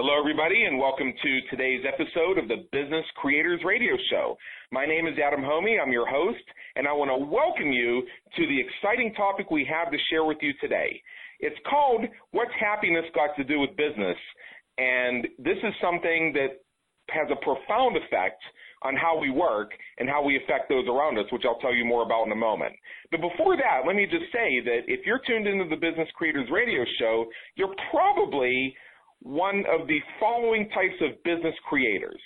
Hello, everybody, and welcome to today's episode of the Business Creators Radio Show. My name is Adam Hommey. I'm your host, and I want to welcome you to the exciting topic we have to share with you today. It's called What's Happiness Got to Do with Business? And this is something that has a profound effect on how we work and how we affect those around us, which I'll tell you more about in a moment. But before that, let me just say that if you're tuned into the Business Creators Radio Show, you're probably one of the following types of business creators.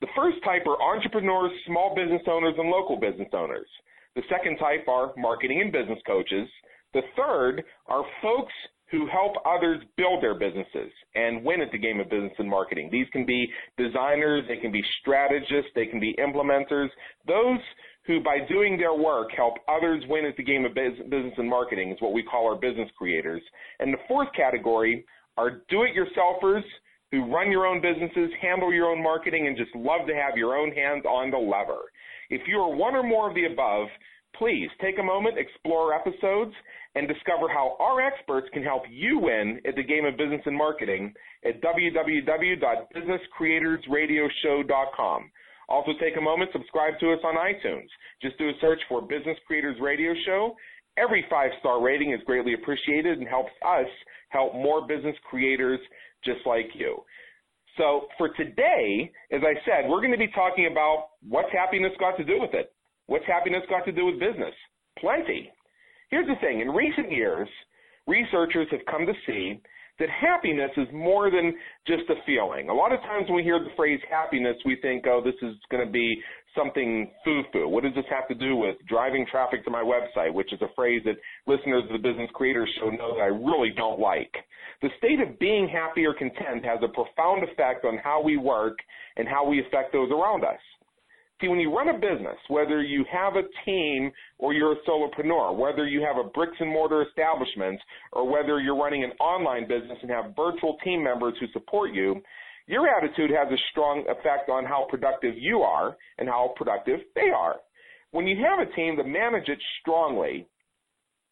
The first type are entrepreneurs, small business owners, and local business owners. The second type are marketing and business coaches. The third are folks who help others build their businesses and win at the game of business and marketing. These can be designers, they can be strategists, they can be implementers, those who by doing their work help others win at the game of business and marketing is what we call our business creators. And the fourth category are do-it-yourselfers who run your own businesses, handle your own marketing, and just love to have your own hands on the lever. If you are one or more of the above, please take a moment, explore episodes, and discover how our experts can help you win at the game of business and marketing at www.businesscreatorsradioshow.com. Also take a moment, subscribe to us on iTunes. Just do a search for Business Creators Radio Show. Every five-star rating is greatly appreciated and helps us help more business creators just like you. So for today, as I said, we're going to be talking about what's happiness got to do with it. What's happiness got to do with business? Plenty. Here's the thing. In recent years, researchers have come to see that happiness is more than just a feeling. A lot of times when we hear the phrase happiness, we think, oh, this is going to be something foo-foo. What does this have to do with driving traffic to my website, which is a phrase that listeners of the Business Creators Show know that I really don't like. The state of being happy or content has a profound effect on how we work and how we affect those around us. See, when you run a business, whether you have a team or you're a solopreneur, whether you have a bricks and mortar establishment or whether you're running an online business and have virtual team members who support you, your attitude has a strong effect on how productive you are and how productive they are. When you have a team that manage it strongly,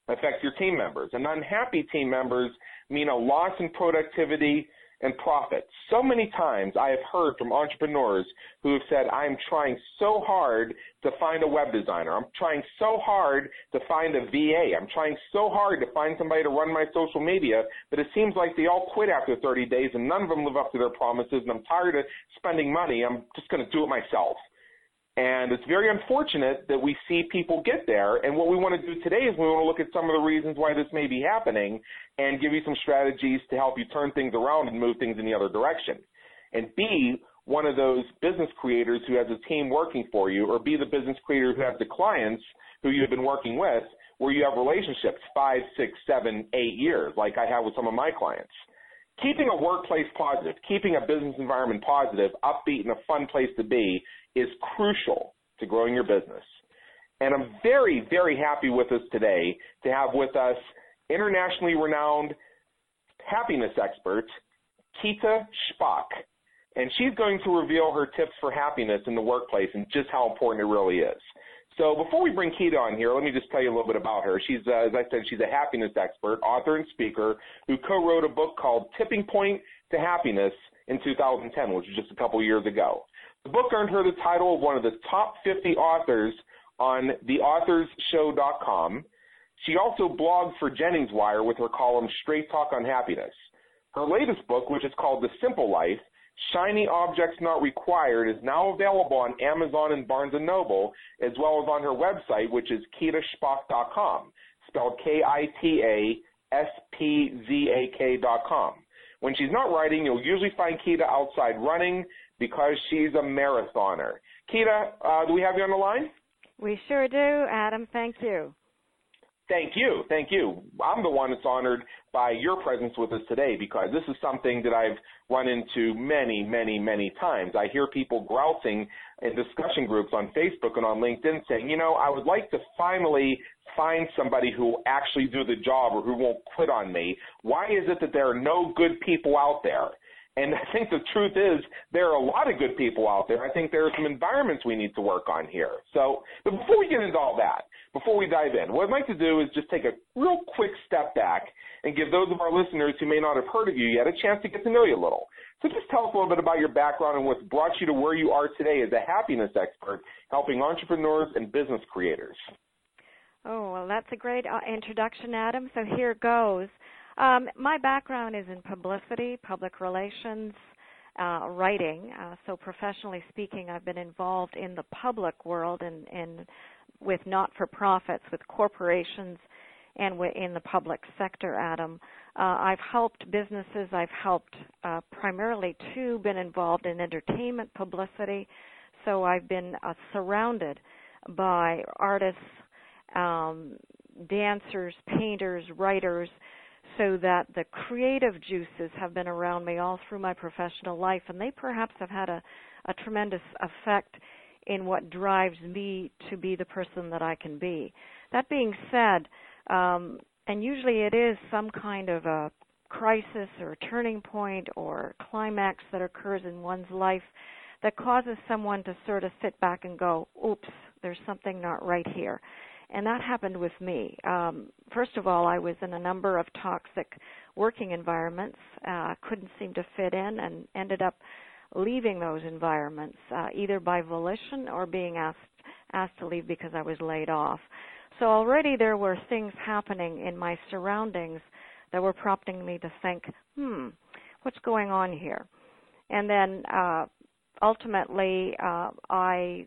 affects your team members. And unhappy team members mean a loss in productivity and profit. So many times I have heard from entrepreneurs who have said, I'm trying so hard to find a web designer. I'm trying so hard to find a VA. I'm trying so hard to find somebody to run my social media, but it seems like they all quit after 30 days and none of them live up to their promises and I'm tired of spending money. I'm just going to do it myself. And it's very unfortunate that we see people get there. And what we want to do today is we want to look at some of the reasons why this may be happening and give you some strategies to help you turn things around and move things in the other direction. And be one of those business creators who has a team working for you, or be the business creator who has the clients who you've been working with, where you have relationships five, six, seven, eight years, like I have with some of my clients. Keeping a workplace positive, keeping a business environment positive, upbeat, and a fun place to be is crucial to growing your business. And I'm very, very happy with us today to have with us internationally renowned happiness expert, Kita Szpak. And she's going to reveal her tips for happiness in the workplace and just how important it really is. So before we bring Kita on here, let me just tell you a little bit about her. She's, uh, as I said, she's a happiness expert, author, and speaker who co-wrote a book called Tipping Point to Happiness in 2010, which was just a couple years ago. The book earned her the title of one of the top 50 authors on theauthorsshow.com. She also blogs for Jennings Wire with her column Straight Talk on Happiness. Her latest book, which is called The Simple Life, Shiny Objects Not Required, is now available on Amazon and Barnes & Noble, as well as on her website, which is kitaszpak.com, spelled K-I-T-A-S-P-Z-A-K.com. When she's not writing, you'll usually find Kita outside running, because she's a marathoner. Kita, uh, do we have you on the line? We sure do, Adam. Thank you. Thank you. Thank you. I'm the one that's honored by your presence with us today because this is something that I've run into many, many, many times. I hear people grousing in discussion groups on Facebook and on LinkedIn saying, you know, I would like to finally find somebody who will actually do the job or who won't quit on me. Why is it that there are no good people out there? And I think the truth is there are a lot of good people out there. I think there are some environments we need to work on here. So, but before we get into all that, before we dive in, what I'd like to do is just take a real quick step back and give those of our listeners who may not have heard of you yet a chance to get to know you a little. So just tell us a little bit about your background and what's brought you to where you are today as a happiness expert, helping entrepreneurs and business creators. Oh, well, that's a great uh, introduction, Adam. So here goes. Um, my background is in publicity, public relations, uh, writing. Uh, so professionally speaking, I've been involved in the public world and, and with not-for-profits, with corporations, and in the public sector, Adam. Uh, I've helped businesses. I've helped uh, primarily two, been involved in entertainment publicity. So I've been uh, surrounded by artists, um, dancers, painters, writers, so that the creative juices have been around me all through my professional life, and they perhaps have had a, a tremendous effect in what drives me to be the person that I can be. That being said, um, and usually it is some kind of a crisis or a turning point or climax that occurs in one's life that causes someone to sort of sit back and go, oops, there's something not right here. And that happened with me. Um, first of all, I was in a number of toxic working environments, uh, couldn't seem to fit in, and ended up leaving those environments, uh, either by volition or being asked asked to leave because I was laid off. So already there were things happening in my surroundings that were prompting me to think, hmm, what's going on here? And then uh, ultimately, uh, I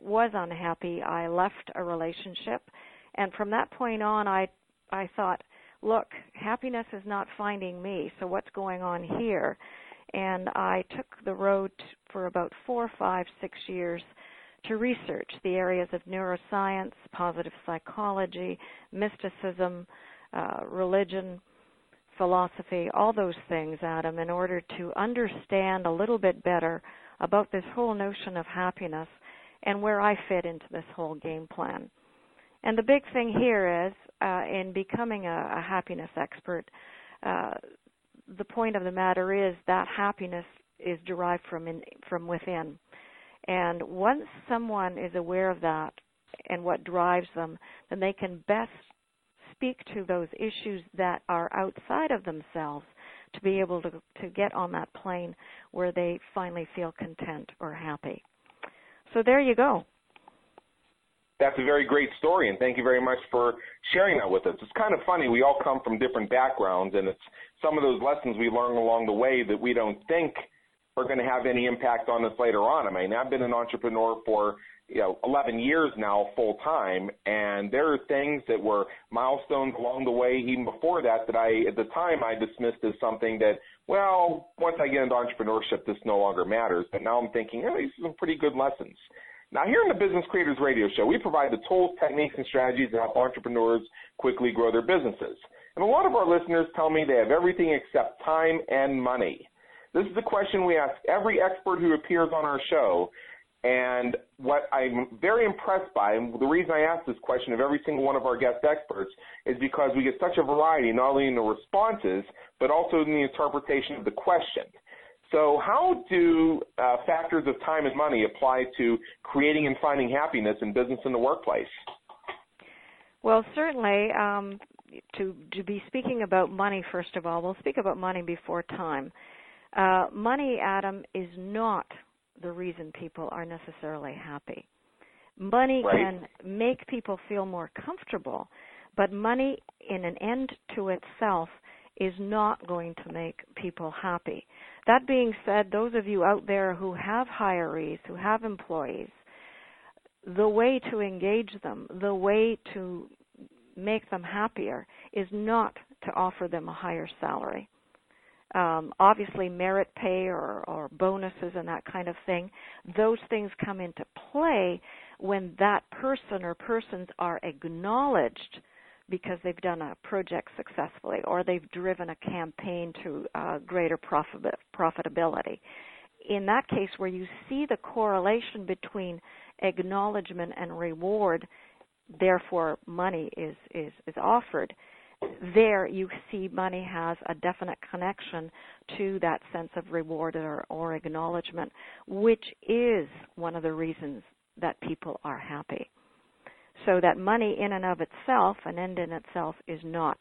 was unhappy. I left a relationship, and from that point on, I I thought, look, happiness is not finding me. So what's going on here? And I took the road for about four, five, six years to research the areas of neuroscience, positive psychology, mysticism, uh, religion, philosophy, all those things, Adam, in order to understand a little bit better about this whole notion of happiness and where I fit into this whole game plan. And the big thing here is uh, in becoming a, a happiness expert, uh, the point of the matter is that happiness is derived from in, from within. And once someone is aware of that and what drives them, then they can best speak to those issues that are outside of themselves to be able to, to get on that plane where they finally feel content or happy. So there you go. That's a very great story, and thank you very much for sharing that with us. It's kind of funny. We all come from different backgrounds, and it's some of those lessons we learn along the way that we don't think are going to have any impact on us later on. I mean, I've been an entrepreneur for you know 11 years now full time and there are things that were milestones along the way even before that that I at the time I dismissed as something that well once I get into entrepreneurship this no longer matters but now I'm thinking oh, these are some pretty good lessons. Now here in the Business Creators Radio Show we provide the tools techniques and strategies to help entrepreneurs quickly grow their businesses. And a lot of our listeners tell me they have everything except time and money. This is the question we ask every expert who appears on our show and what I'm very impressed by, and the reason I ask this question of every single one of our guest experts, is because we get such a variety, not only in the responses, but also in the interpretation of the question. So, how do uh, factors of time and money apply to creating and finding happiness in business and the workplace? Well, certainly, um, to to be speaking about money first of all, we'll speak about money before time. Uh, money, Adam, is not the reason people are necessarily happy. Money right. can make people feel more comfortable, but money in an end to itself is not going to make people happy. That being said, those of you out there who have hirees, who have employees, the way to engage them, the way to make them happier is not to offer them a higher salary um, obviously merit pay or, or bonuses and that kind of thing, those things come into play when that person or persons are acknowledged because they've done a project successfully or they've driven a campaign to uh, greater profit- profitability. In that case, where you see the correlation between acknowledgement and reward, therefore money is, is, is offered, there you see money has a definite connection to that sense of reward or, or acknowledgement, which is one of the reasons that people are happy. So that money in and of itself, an end in itself, is not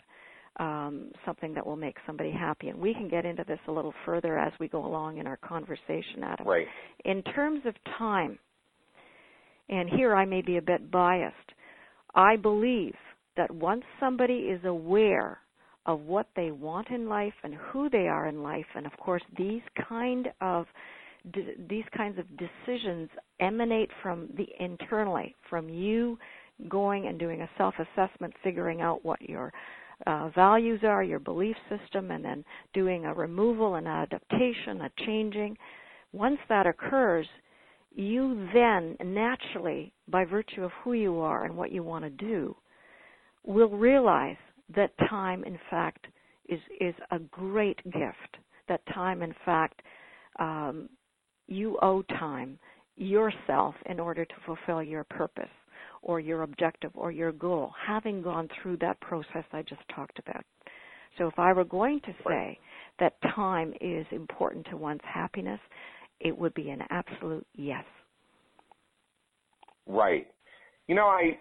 um, something that will make somebody happy. And we can get into this a little further as we go along in our conversation, Adam. Right. In terms of time, and here I may be a bit biased, I believe that once somebody is aware of what they want in life and who they are in life, and of course these kind of these kinds of decisions emanate from the internally, from you going and doing a self-assessment, figuring out what your uh, values are, your belief system, and then doing a removal, an adaptation, a changing. Once that occurs, you then naturally, by virtue of who you are and what you want to do, will realize that time, in fact, is is a great gift. That time, in fact, um, you owe time yourself in order to fulfill your purpose or your objective or your goal, having gone through that process I just talked about. So if I were going to say that time is important to one's happiness, it would be an absolute yes. Right. You know, I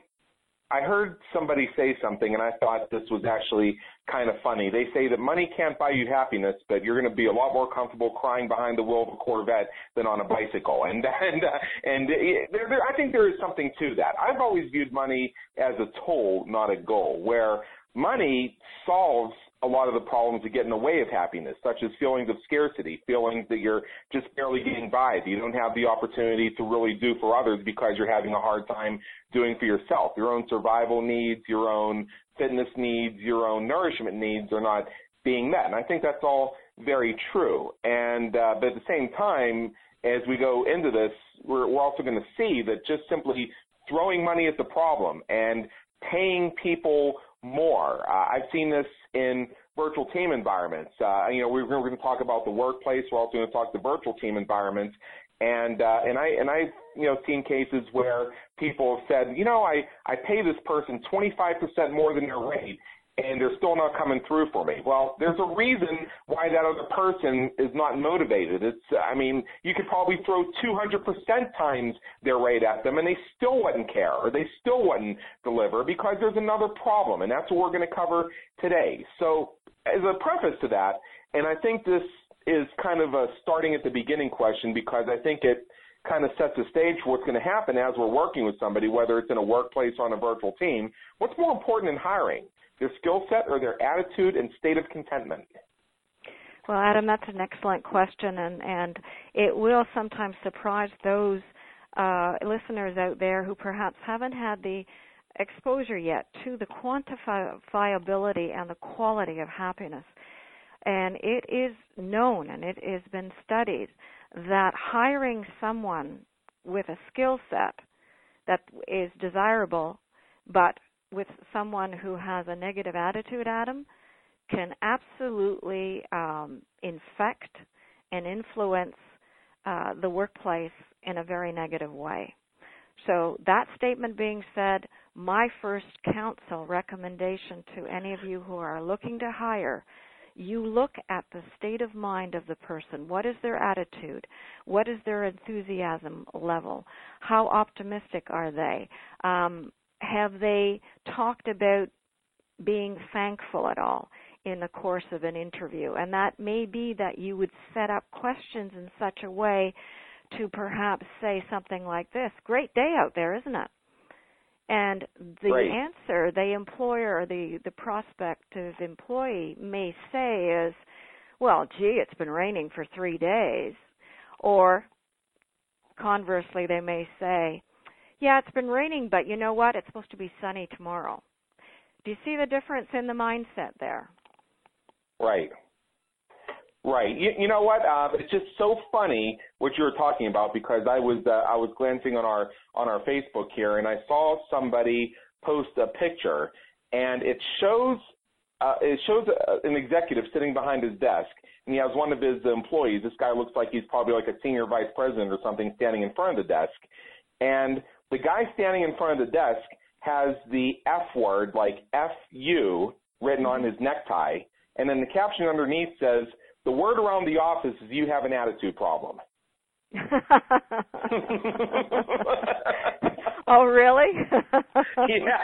I heard somebody say something and I thought this was actually kind of funny. They say that money can't buy you happiness, but you're going to be a lot more comfortable crying behind the wheel of a Corvette than on a bicycle. And and uh, and there, there, I think there is something to that. I've always viewed money as a tool, not a goal, where money solves a lot of the problems that get in the way of happiness, such as feelings of scarcity, feelings that you're just barely getting by, that you don't have the opportunity to really do for others because you're having a hard time doing for yourself. Your own survival needs, your own fitness needs, your own nourishment needs are not being met. And I think that's all very true. And uh, but at the same time, as we go into this, we're, we're also going to see that just simply throwing money at the problem and paying people more. Uh, I've seen this in virtual team environments. Uh, you know, we're, we're going to talk about the workplace. We're also going to talk the virtual team environments. And uh, and I and I've you know seen cases where people have said, you know, I I pay this person 25% more than their rate, and they're still not coming through for me. Well, there's a reason why that other person is not motivated. It's, I mean, you could probably throw 200% times their rate at them and they still wouldn't care or they still wouldn't deliver because there's another problem. And that's what we're going to cover today. So as a preface to that, and I think this is kind of a starting at the beginning question because I think it kind of sets the stage for what's going to happen as we're working with somebody, whether it's in a workplace or on a virtual team. What's more important in hiring? Their skill set or their attitude and state of contentment? Well, Adam, that's an excellent question, and, and it will sometimes surprise those uh, listeners out there who perhaps haven't had the exposure yet to the quantifiability and the quality of happiness. And it is known and it has been studied that hiring someone with a skill set that is desirable but with someone who has a negative attitude, Adam, can absolutely um, infect and influence uh, the workplace in a very negative way. So, that statement being said, my first counsel recommendation to any of you who are looking to hire you look at the state of mind of the person. What is their attitude? What is their enthusiasm level? How optimistic are they? Um, have they talked about being thankful at all in the course of an interview? And that may be that you would set up questions in such a way to perhaps say something like this Great day out there, isn't it? And the right. answer the employer or the, the prospective employee may say is, well, gee, it's been raining for three days. Or conversely, they may say, yeah, it's been raining, but you know what? It's supposed to be sunny tomorrow. Do you see the difference in the mindset there? Right. Right. You, you know what? Uh, it's just so funny what you were talking about because I was uh, I was glancing on our on our Facebook here and I saw somebody post a picture and it shows uh, it shows a, an executive sitting behind his desk and he has one of his employees. This guy looks like he's probably like a senior vice president or something standing in front of the desk. And the guy standing in front of the desk has the F word, like F-U, written on his necktie, and then the caption underneath says, the word around the office is you have an attitude problem. oh, really? yeah.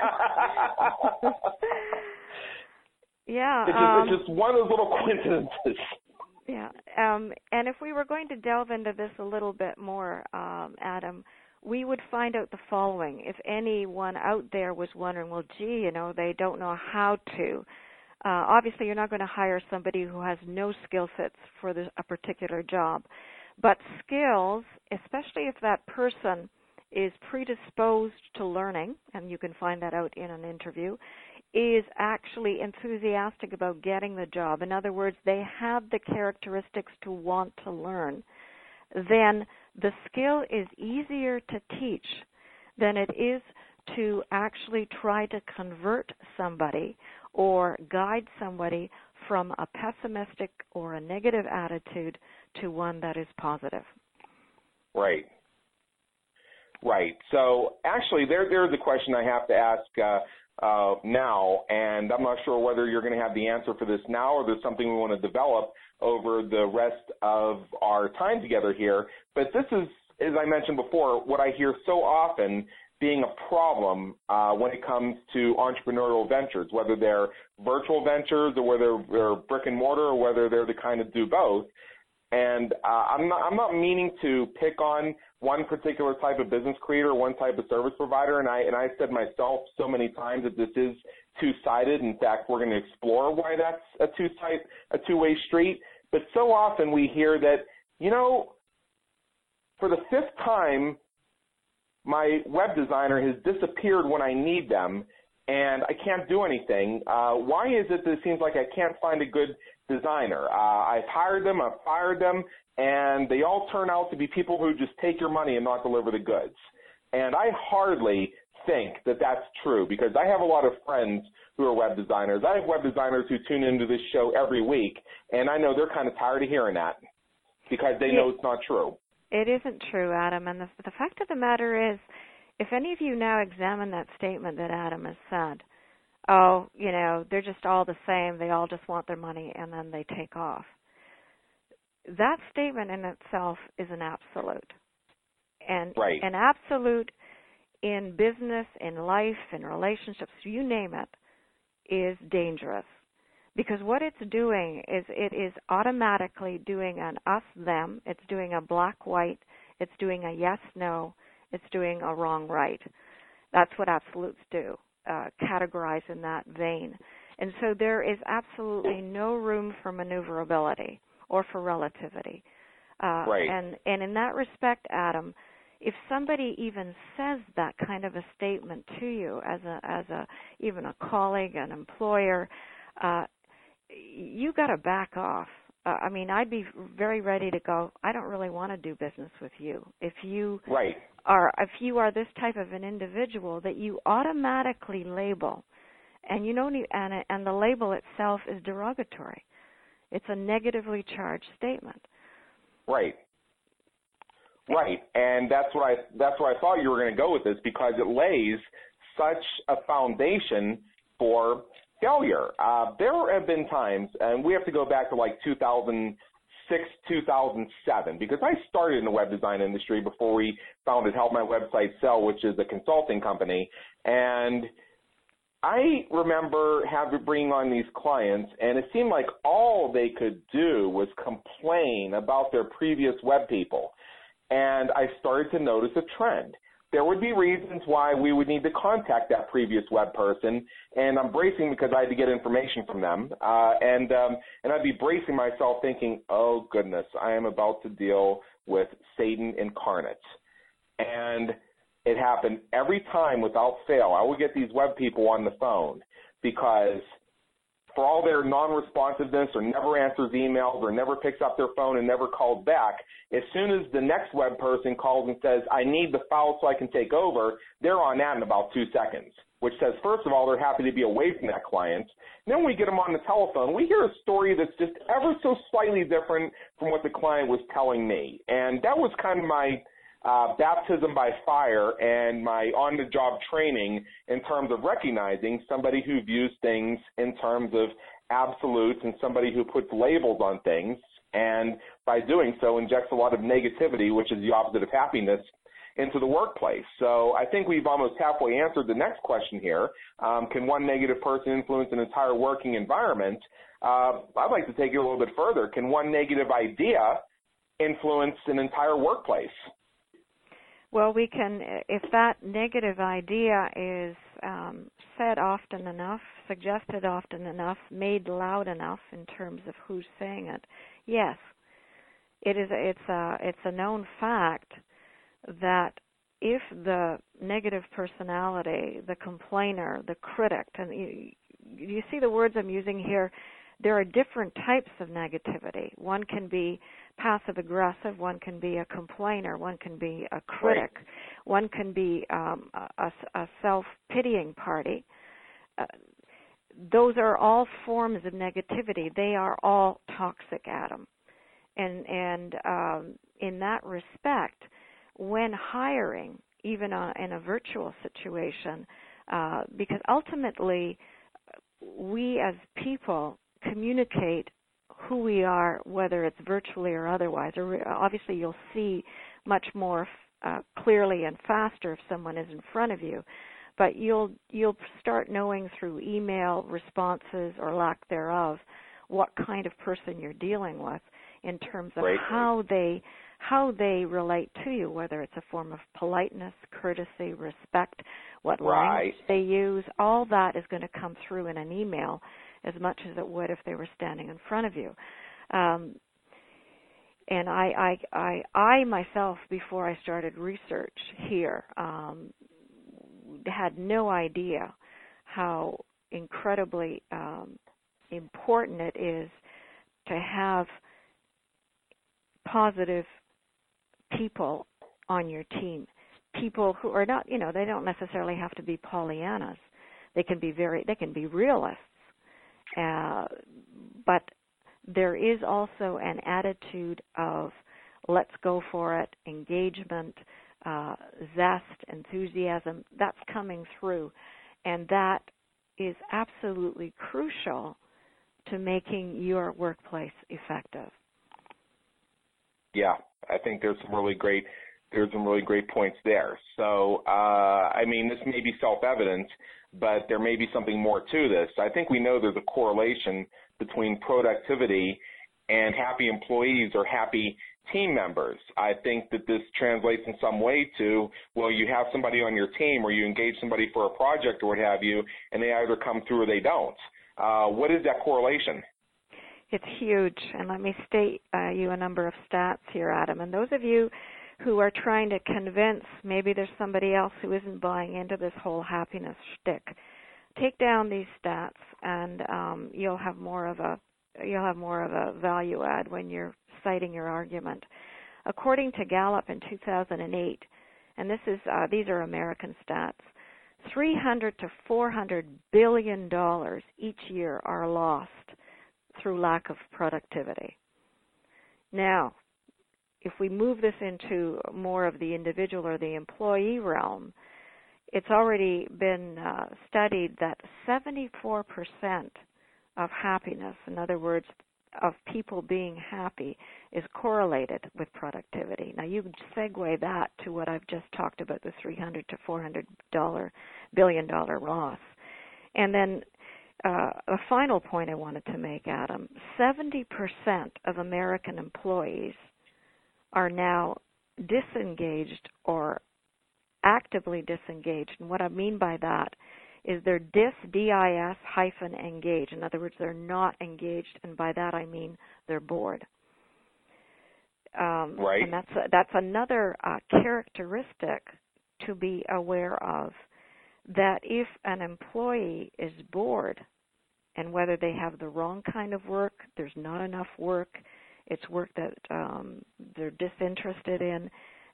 Yeah. It's just, um, it's just one of those little coincidences. Yeah. Um, and if we were going to delve into this a little bit more, um, Adam, we would find out the following. If anyone out there was wondering, well, gee, you know, they don't know how to. Uh, obviously, you're not going to hire somebody who has no skill sets for the, a particular job. But skills, especially if that person is predisposed to learning, and you can find that out in an interview, is actually enthusiastic about getting the job. In other words, they have the characteristics to want to learn. Then the skill is easier to teach than it is to actually try to convert somebody or guide somebody from a pessimistic or a negative attitude to one that is positive. Right. Right. So actually, there there's a question I have to ask uh, uh, now, and I'm not sure whether you're going to have the answer for this now or there's something we want to develop over the rest of our time together here. But this is, as I mentioned before, what I hear so often being a problem uh, when it comes to entrepreneurial ventures, whether they're virtual ventures or whether they're brick and mortar or whether they're the kind of do both. And uh, I'm not I'm not meaning to pick on one particular type of business creator, one type of service provider, and I and I said myself so many times that this is two-sided. In fact, we're going to explore why that's a two-side a two-way street. But so often we hear that you know, for the fifth time, my web designer has disappeared when I need them, and I can't do anything. Uh, why is it that it seems like I can't find a good designer. Uh, I've hired them, I've fired them, and they all turn out to be people who just take your money and not deliver the goods. And I hardly think that that's true because I have a lot of friends who are web designers. I have web designers who tune into this show every week, and I know they're kind of tired of hearing that because they know it's not true. It isn't true, Adam. And the, the fact of the matter is, if any of you now examine that statement that Adam has said, oh, you know, they're just all the same. They all just want their money and then they take off. That statement in itself is an absolute. And right. an absolute in business, in life, in relationships, you name it, is dangerous. Because what it's doing is it is automatically doing an us them, it's doing a black white, it's doing a yes no, it's doing a wrong right. That's what absolutes do uh, categorize in that vein. And so there is absolutely no room for maneuverability or for relativity. Uh, right. And and in that respect, Adam, if somebody even says that kind of a statement to you as a as a even a colleague, an employer, uh, you got to back off. Uh, I mean, I'd be very ready to go. I don't really want to do business with you if you right are if you are this type of an individual that you automatically label. And you don't and and the label itself is derogatory. It's a negatively charged statement. Right. Right. And that's what i that's where i thought you were going to go with this because it lays such a foundation for failure. Uh, there have been times and we have to go back to like 2000 6, 2007, because I started in the web design industry before we founded Help My Website Sell, which is a consulting company. And I remember having bringing on these clients, and it seemed like all they could do was complain about their previous web people. And I started to notice a trend there would be reasons why we would need to contact that previous web person, and I'm bracing because I had to get information from them, uh, and um, and I'd be bracing myself, thinking, "Oh goodness, I am about to deal with Satan incarnate," and it happened every time without fail. I would get these web people on the phone because for all their non-responsiveness or never answers emails or never picks up their phone and never calls back, as soon as the next web person calls and says, I need the file so I can take over, they're on that in about two seconds, which says, first of all, they're happy to be away from that client. Then we get them on the telephone. We hear a story that's just ever so slightly different from what the client was telling me. And that was kind of my uh, baptism by fire and my on-the-job training in terms of recognizing somebody who views things in terms of absolutes and somebody who puts labels on things and by doing so injects a lot of negativity, which is the opposite of happiness, into the workplace. So I think we've almost halfway answered the next question here. Um, can one negative person influence an entire working environment? Uh, I'd like to take it a little bit further. Can one negative idea influence an entire workplace? Well, we can, if that negative idea is um, said often enough, suggested often enough, made loud enough in terms of who's saying it, yes, it is. It's a it's a known fact that if the negative personality, the complainer, the critic, and you, you see the words I'm using here, there are different types of negativity. One can be passive aggressive, one can be a complainer, one can be a critic, right. one can be um, a, a self pitying party. Uh, those are all forms of negativity. They are all toxic, Adam. And and um, in that respect, when hiring, even uh, in a virtual situation, uh, because ultimately we as people communicate who we are, whether it's virtually or otherwise. Or obviously, you'll see much more uh, clearly and faster if someone is in front of you. But you'll you'll start knowing through email responses or lack thereof what kind of person you're dealing with in terms of how they how they relate to you, whether it's a form of politeness, courtesy, respect, what right. language they use, all that is going to come through in an email as much as it would if they were standing in front of you. Um, and I, I, I, I myself, before I started research here, um, had no idea how incredibly um, important it is to have positive people on your team. People who are not, you know, they don't necessarily have to be Pollyannas. They can be very, they can be realists. Uh, but there is also an attitude of let's go for it, engagement, uh, zest, enthusiasm. That's coming through. And that is absolutely crucial to making your workplace effective. Yeah, I think there's some really great there's some really great points there. So, uh, I mean, this may be self-evident, but there may be something more to this. I think we know there's a correlation between productivity and happy employees or happy team members. I think that this translates in some way to, well, you have somebody on your team or you engage somebody for a project or what have you, and they either come through or they don't. Uh, what is that correlation? It's huge, and let me state uh, you a number of stats here, Adam. And those of you who are trying to convince maybe there's somebody else who isn't buying into this whole happiness shtick, take down these stats, and um, you'll have more of a you'll have more of a value add when you're citing your argument. According to Gallup in 2008, and this is uh, these are American stats, 300 to 400 billion dollars each year are lost through lack of productivity. Now, if we move this into more of the individual or the employee realm, it's already been uh, studied that 74% of happiness, in other words, of people being happy, is correlated with productivity. Now you segue that to what I've just talked about, the 300 to 400 dollar billion dollar loss, and then uh, a final point I wanted to make, Adam 70% of American employees are now disengaged or actively disengaged. And what I mean by that is they're dis, D-I-S hyphen engaged. In other words, they're not engaged, and by that I mean they're bored. Um, right. And that's a, that's another uh, characteristic to be aware of that if an employee is bored and whether they have the wrong kind of work, there's not enough work, it's work that um, they're disinterested in,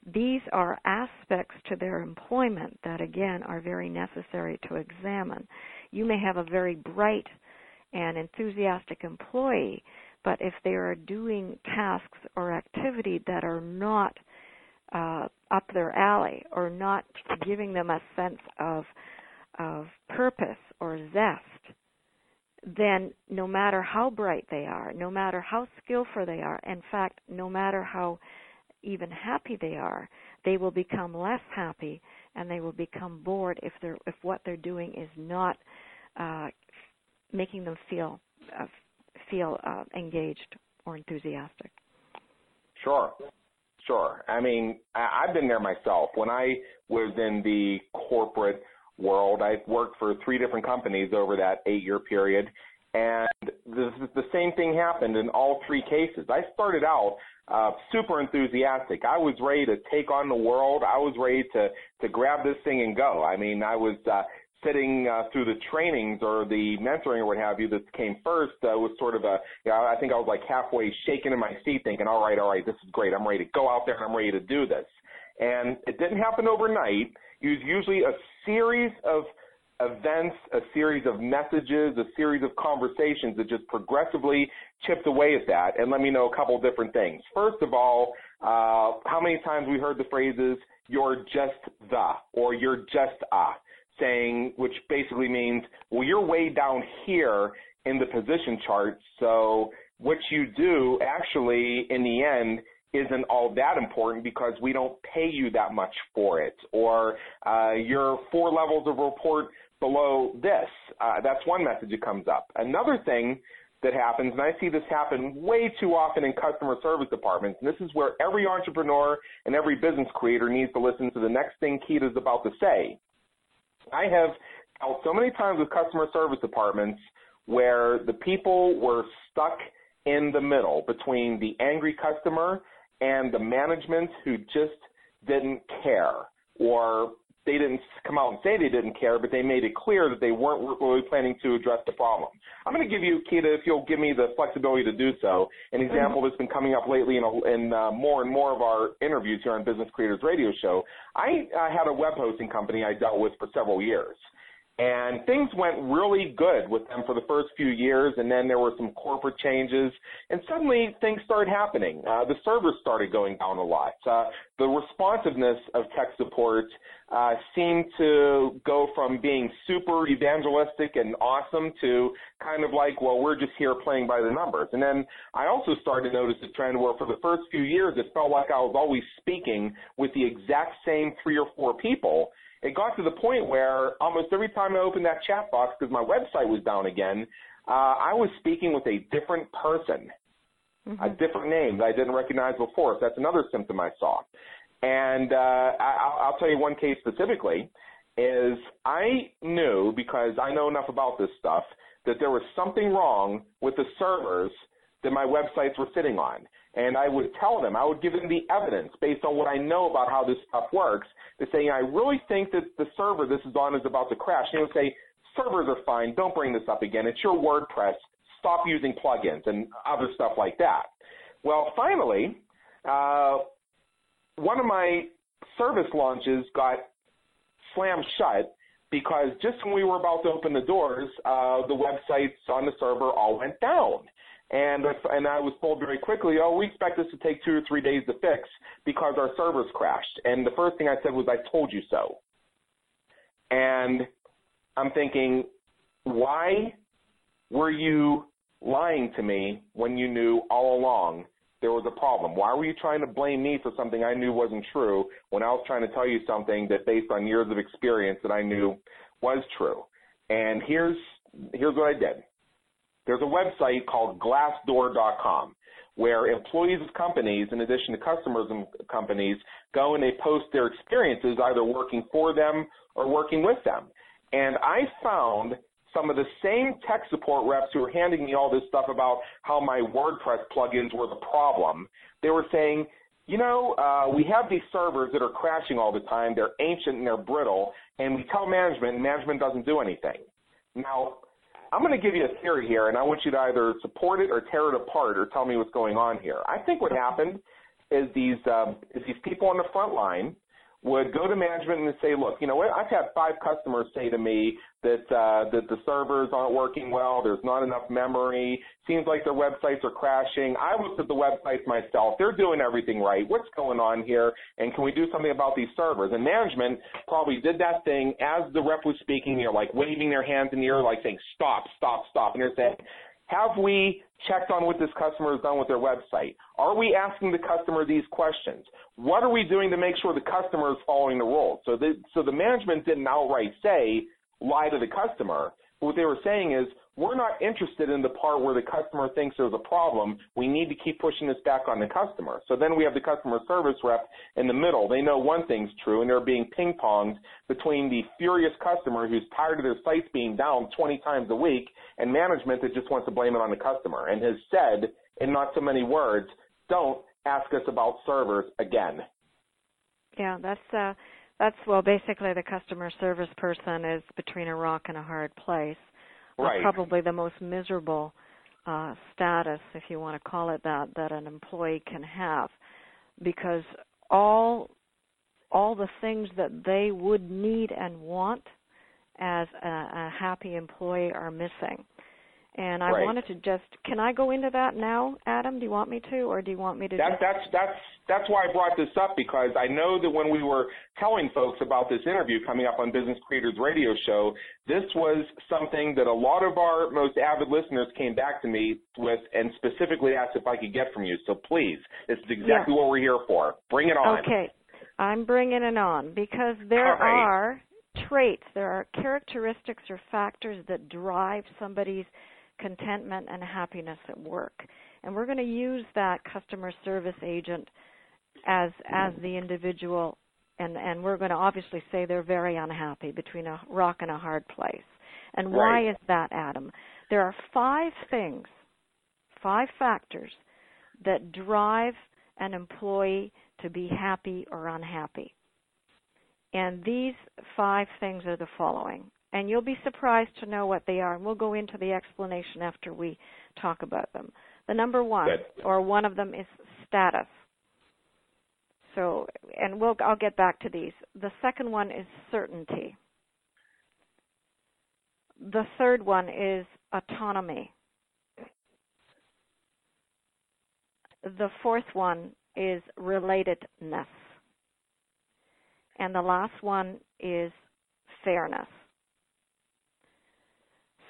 these are aspects to their employment that again are very necessary to examine. You may have a very bright and enthusiastic employee, but if they are doing tasks or activity that are not uh, up their alley or not giving them a sense of of purpose or zest, then no matter how bright they are, no matter how skillful they are, in fact, no matter how even happy they are, they will become less happy and they will become bored if they're if what they're doing is not uh, making them feel uh, feel uh, engaged or enthusiastic. Sure, sure. I mean, I, I've been there myself. When I was in the corporate world, I worked for three different companies over that eight-year period, and the, the same thing happened in all three cases. I started out uh, super enthusiastic. I was ready to take on the world. I was ready to to grab this thing and go. I mean, I was uh, sitting uh, through the trainings or the mentoring or what have you that came first uh, was sort of a, you know, I think I was like halfway shaking in my seat thinking, all right, all right, this is great. I'm ready to go out there and I'm ready to do this. And it didn't happen overnight. It was usually a series of events, a series of messages, a series of conversations that just progressively chipped away at that. And let me know a couple different things. First of all, uh, how many times we heard the phrases, you're just the, or you're just a, saying, which basically means, well, you're way down here in the position chart, so what you do actually in the end isn't all that important because we don't pay you that much for it, or uh, you're four levels of report below this. Uh, that's one message that comes up. Another thing that happens, and I see this happen way too often in customer service departments, and this is where every entrepreneur and every business creator needs to listen to the next thing Kita is about to say. I have dealt so many times with customer service departments where the people were stuck in the middle between the angry customer and the management who just didn't care or they didn't come out and say they didn't care, but they made it clear that they weren't really planning to address the problem. I'm going to give you, Kita, if you'll give me the flexibility to do so, an mm-hmm. example that's been coming up lately in, a, in uh, more and more of our interviews here on Business Creators Radio Show. I uh, had a web hosting company I dealt with for several years. And things went really good with them for the first few years, and then there were some corporate changes, and suddenly things started happening. Uh, the servers started going down a lot. Uh, the responsiveness of tech support uh, seemed to go from being super evangelistic and awesome to kind of like, well, we're just here playing by the numbers. And then I also started to notice a trend where for the first few years, it felt like I was always speaking with the exact same three or four people it got to the point where almost every time I opened that chat box, because my website was down again, uh, I was speaking with a different person, mm-hmm. a different name that I didn't recognize before. So that's another symptom I saw. And uh, I, I'll tell you one case specifically is I knew because I know enough about this stuff that there was something wrong with the servers that my websites were sitting on. And I would tell them, I would give them the evidence based on what I know about how this stuff works to say, I really think that the server this is on is about to crash. And they would say, servers are fine. Don't bring this up again. It's your WordPress. Stop using plugins and other stuff like that. Well, finally, uh, one of my service launches got slammed shut because just when we were about to open the doors, uh, the websites on the server all went down. And, and I was told very quickly, oh, we expect this to take two or three days to fix because our servers crashed. And the first thing I said was, I told you so. And I'm thinking, why were you lying to me when you knew all along there was a problem? Why were you trying to blame me for something I knew wasn't true when I was trying to tell you something that based on years of experience that I knew was true? And here's here's what I did. There's a website called glassdoor.com where employees of companies, in addition to customers and companies, go and they post their experiences either working for them or working with them. And I found some of the same tech support reps who were handing me all this stuff about how my WordPress plugins were the problem. They were saying, you know, uh, we have these servers that are crashing all the time. They're ancient and they're brittle, and we tell management, and management doesn't do anything. Now, I'm going to give you a theory here, and I want you to either support it or tear it apart or tell me what's going on here. I think what happened is these um, is these people on the front line would go to management and say, look, you know what? I've had five customers say to me that uh, that the servers aren't working well. There's not enough memory. Seems like their websites are crashing. I looked at the websites myself. They're doing everything right. What's going on here? And can we do something about these servers? And management probably did that thing as the rep was speaking. They're like waving their hands in the air, like saying, stop, stop, stop. And they're saying, have we checked on what this customer has done with their website? Are we asking the customer these questions? What are we doing to make sure the customer is following the rules? So the, so the management didn't outright say, lie to the customer. But what they were saying is, we're not interested in the part where the customer thinks there's a problem. We need to keep pushing this back on the customer. So then we have the customer service rep in the middle. They know one thing's true and they're being ping ponged between the furious customer who's tired of their sites being down 20 times a week and management that just wants to blame it on the customer and has said in not so many words, don't ask us about servers again. Yeah, that's uh that's well basically the customer service person is between a rock and a hard place right. probably the most miserable uh, status, if you want to call it that, that an employee can have, because all all the things that they would need and want as a, a happy employee are missing. And I right. wanted to just can I go into that now, Adam? Do you want me to, or do you want me to? That, just... That's that's that's why I brought this up because I know that when we were telling folks about this interview coming up on Business Creators Radio Show, this was something that a lot of our most avid listeners came back to me with and specifically asked if I could get from you. So please, this is exactly yeah. what we're here for. Bring it on. Okay, I'm bringing it on because there right. are traits, there are characteristics or factors that drive somebody's contentment and happiness at work. And we're going to use that customer service agent as as the individual and and we're going to obviously say they're very unhappy between a rock and a hard place. And right. why is that, Adam? There are five things, five factors that drive an employee to be happy or unhappy. And these five things are the following and you'll be surprised to know what they are. And we'll go into the explanation after we talk about them. The number one, Good. or one of them, is status. So, and we'll I'll get back to these. The second one is certainty. The third one is autonomy. The fourth one is relatedness. And the last one is fairness.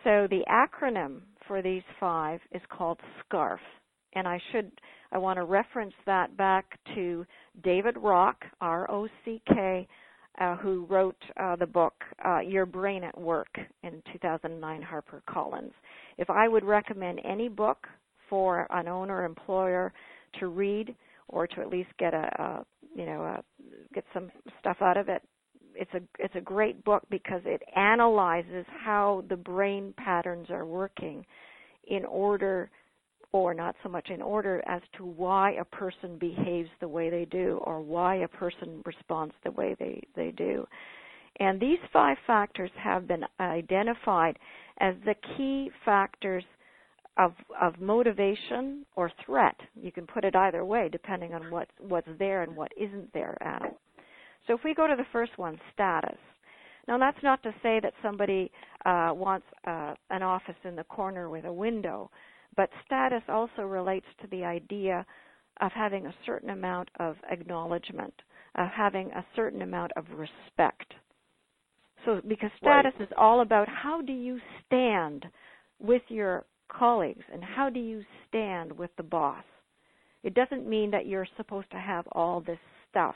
So the acronym for these five is called SCARF. And I should, I want to reference that back to David Rock, R-O-C-K, uh, who wrote uh, the book uh, Your Brain at Work in 2009, HarperCollins. If I would recommend any book for an owner employer to read or to at least get a, a you know get some stuff out of it, it's a it's a great book because it analyzes how the brain patterns are working in order or not so much in order as to why a person behaves the way they do or why a person responds the way they, they do. And these five factors have been identified as the key factors of, of motivation or threat. You can put it either way depending on what, what's there and what isn't there, Adam. So if we go to the first one, status. Now that's not to say that somebody uh, wants uh, an office in the corner with a window, but status also relates to the idea of having a certain amount of acknowledgement, of having a certain amount of respect. So because status right. is all about how do you stand with your colleagues and how do you stand with the boss. It doesn't mean that you're supposed to have all this stuff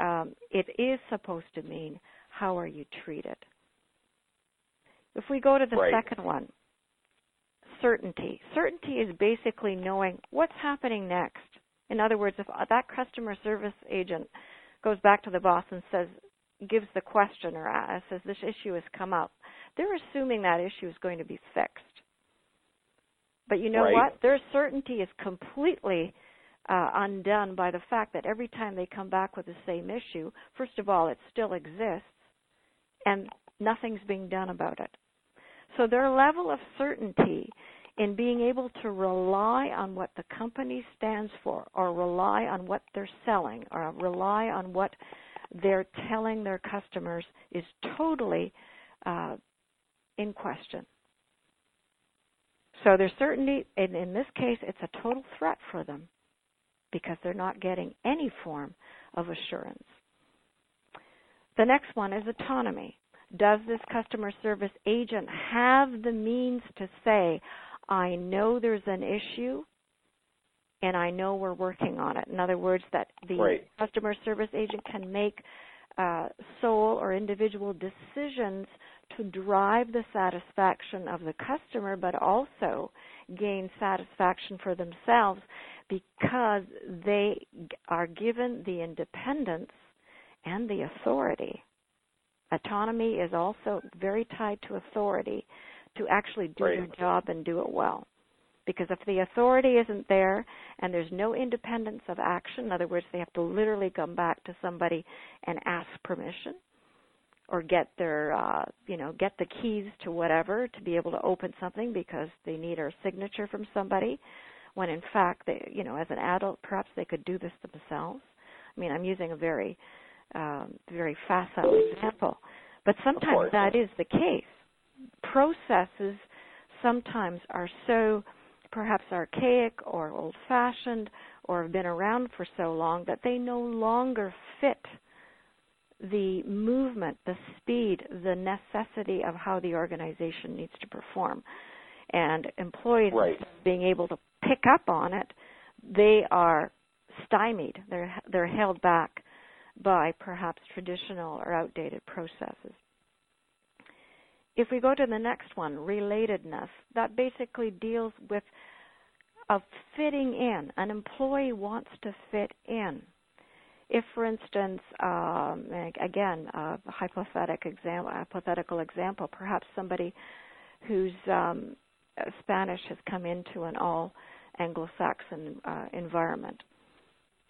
um, it is supposed to mean how are you treated. If we go to the right. second one, certainty. Certainty is basically knowing what's happening next. In other words, if that customer service agent goes back to the boss and says, gives the question or says this issue has come up, they're assuming that issue is going to be fixed. But you know right. what? Their certainty is completely uh, undone by the fact that every time they come back with the same issue, first of all, it still exists, and nothing's being done about it. So their level of certainty in being able to rely on what the company stands for, or rely on what they're selling, or rely on what they're telling their customers is totally uh, in question. So there's certainty, and in this case, it's a total threat for them because they're not getting any form of assurance. The next one is autonomy. Does this customer service agent have the means to say, I know there's an issue and I know we're working on it? In other words, that the right. customer service agent can make uh, sole or individual decisions to drive the satisfaction of the customer, but also gain satisfaction for themselves because they are given the independence and the authority. Autonomy is also very tied to authority to actually do right. your job and do it well. Because if the authority isn't there and there's no independence of action, in other words, they have to literally come back to somebody and ask permission or get their uh you know get the keys to whatever to be able to open something because they need a signature from somebody when in fact they you know as an adult perhaps they could do this themselves. I mean i'm using a very um very facile example. But sometimes that is the case. Processes sometimes are so perhaps archaic or old fashioned or have been around for so long that they no longer fit the movement, the speed, the necessity of how the organization needs to perform. And employees right. being able to pick up on it, they are stymied. They're they're held back by perhaps traditional or outdated processes. If we go to the next one, relatedness, that basically deals with of fitting in. An employee wants to fit in if, for instance, um, again, a hypothetical example, hypothetical example, perhaps somebody who's um, Spanish has come into an all Anglo-Saxon uh, environment,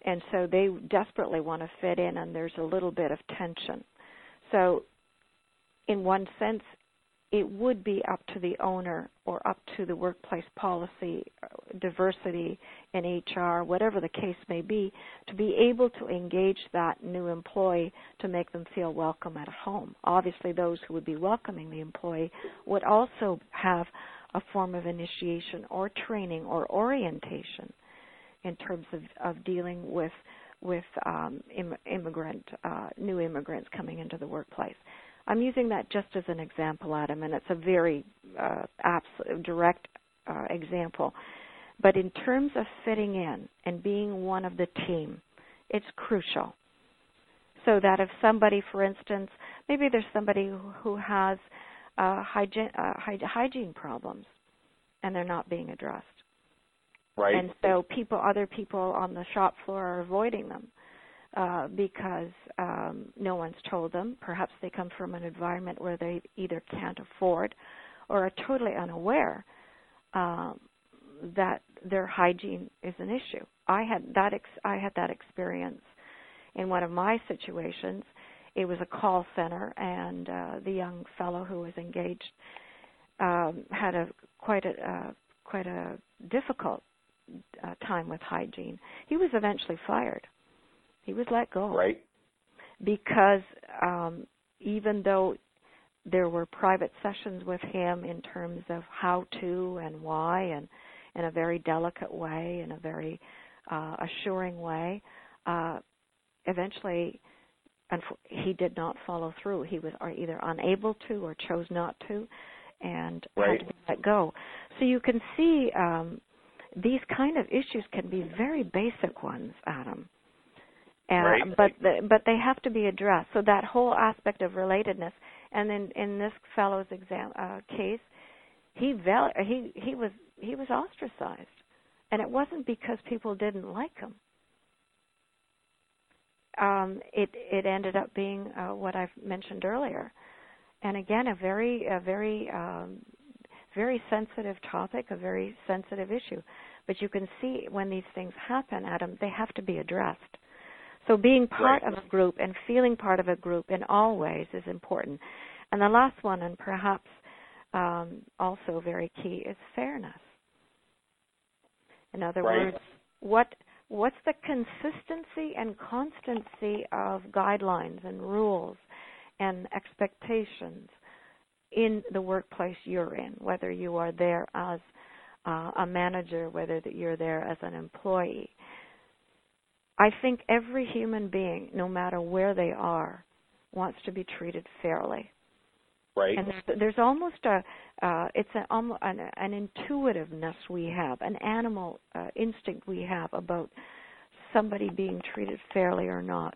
and so they desperately want to fit in, and there's a little bit of tension. So, in one sense, it would be up to the owner or up to the workplace policy, uh, diversity in HR, whatever the case may be, to be able to engage that new employee to make them feel welcome at home. Obviously, those who would be welcoming the employee would also have a form of initiation or training or orientation in terms of, of dealing with with um, Im- immigrant uh, new immigrants coming into the workplace. I'm using that just as an example, Adam, and it's a very uh, absolute, direct uh, example. But in terms of fitting in and being one of the team, it's crucial. So that if somebody, for instance, maybe there's somebody who has uh, hygiene, uh, hygiene problems, and they're not being addressed. Right. And so people, other people on the shop floor are avoiding them uh, because um, no one's told them. Perhaps they come from an environment where they either can't afford or are totally unaware um, that their hygiene is an issue. I had that ex- I had that experience in one of my situations. It was a call center, and uh, the young fellow who was engaged um, had a quite a uh, quite a difficult uh, time with hygiene. He was eventually fired he was let go. Right. Because um, even though there were private sessions with him in terms of how to and why, and in a very delicate way, in a very uh, assuring way, uh, eventually he did not follow through. He was either unable to or chose not to, and right. had to let go. So you can see um, these kind of issues can be very basic ones, Adam. And, right. But the, but they have to be addressed. So that whole aspect of relatedness, and in in this fellow's exam uh, case, he val- he he was he was ostracized, and it wasn't because people didn't like him. Um, it it ended up being uh, what I've mentioned earlier, and again a very a very um, very sensitive topic, a very sensitive issue. But you can see when these things happen, Adam, they have to be addressed so being part right. of a group and feeling part of a group in all ways is important. And the last one, and perhaps um, also very key, is fairness. In other right. words, what what's the consistency and constancy of guidelines and rules and expectations in the workplace you're in, whether you are there as uh, a manager, whether you're there as an employee. I think every human being, no matter where they are, wants to be treated fairly. Right. And there's, there's almost a, uh, it's an, an, an intuitiveness we have, an animal uh, instinct we have about somebody being treated fairly or not.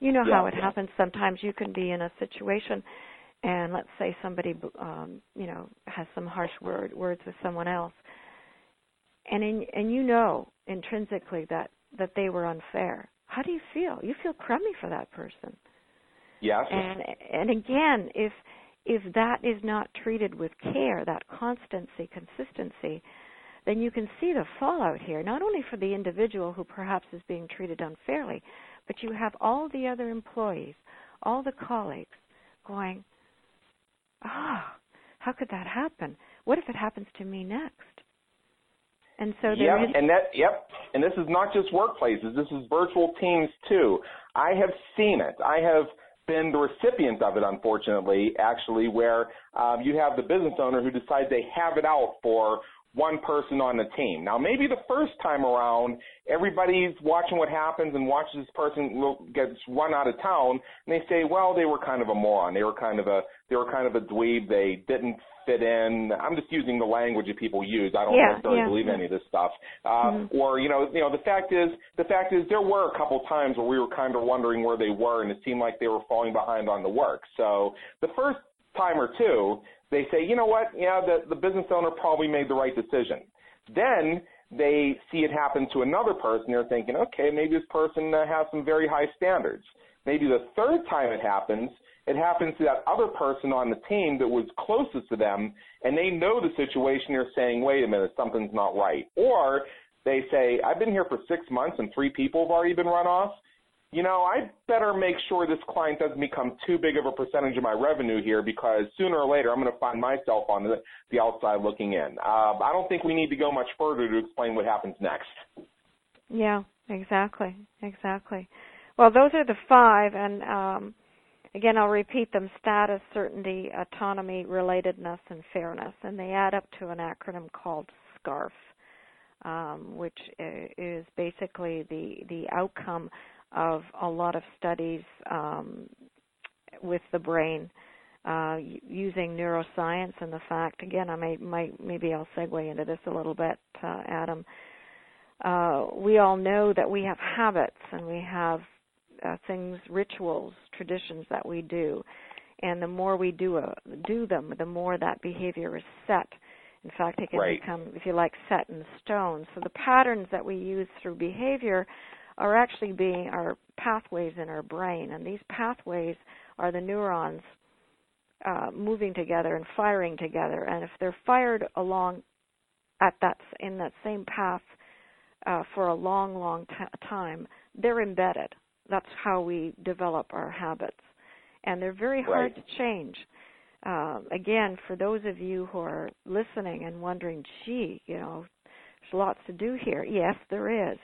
You know yeah, how it yeah. happens. Sometimes you can be in a situation, and let's say somebody, um, you know, has some harsh word, words with someone else, and in, and you know intrinsically that that they were unfair. How do you feel? You feel crummy for that person. Yes. And and again, if if that is not treated with care, that constancy, consistency, then you can see the fallout here, not only for the individual who perhaps is being treated unfairly, but you have all the other employees, all the colleagues going, ah, oh, how could that happen? What if it happens to me next? And so yep, is- and that yep, and this is not just workplaces. This is virtual teams too. I have seen it. I have been the recipient of it, unfortunately, actually, where um, you have the business owner who decides they have it out for one person on the team. Now, maybe the first time around, everybody's watching what happens and watches this person gets run out of town, and they say, "Well, they were kind of a moron. They were kind of a they were kind of a dweeb. They didn't fit in." I'm just using the language that people use. I don't yeah, necessarily yeah. believe any of this stuff. Uh, mm-hmm. Or you know, you know, the fact is, the fact is, there were a couple times where we were kind of wondering where they were, and it seemed like they were falling behind on the work. So the first time or two, they say, you know what, yeah, the, the business owner probably made the right decision. Then they see it happen to another person. They're thinking, okay, maybe this person uh, has some very high standards. Maybe the third time it happens, it happens to that other person on the team that was closest to them, and they know the situation. They're saying, wait a minute, something's not right. Or they say, I've been here for six months and three people have already been run off you know, I better make sure this client doesn't become too big of a percentage of my revenue here because sooner or later I'm going to find myself on the, the outside looking in. Uh, I don't think we need to go much further to explain what happens next. Yeah, exactly, exactly. Well, those are the five, and um, again, I'll repeat them: status, certainty, autonomy, relatedness, and fairness, and they add up to an acronym called SCARF, um, which is basically the the outcome of a lot of studies um, with the brain uh, using neuroscience and the fact again I may might maybe I'll segue into this a little bit uh, Adam. Uh, we all know that we have habits and we have uh, things rituals traditions that we do. And the more we do uh, do them the more that behavior is set. In fact it can right. become if you like set in stone. So the patterns that we use through behavior are actually being our pathways in our brain, and these pathways are the neurons uh, moving together and firing together. And if they're fired along at that in that same path uh, for a long, long t- time, they're embedded. That's how we develop our habits, and they're very hard right. to change. Uh, again, for those of you who are listening and wondering, gee, you know, there's lots to do here. Yes, there is.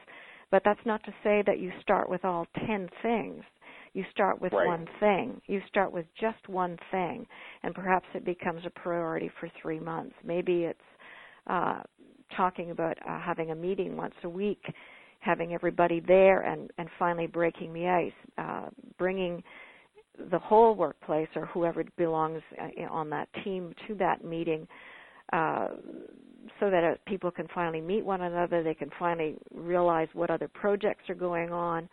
But that's not to say that you start with all 10 things. You start with right. one thing. You start with just one thing, and perhaps it becomes a priority for three months. Maybe it's uh, talking about uh, having a meeting once a week, having everybody there, and, and finally breaking the ice, uh, bringing the whole workplace or whoever belongs uh, on that team to that meeting uh, so that uh, people can finally meet one another, they can finally realize what other projects are going on,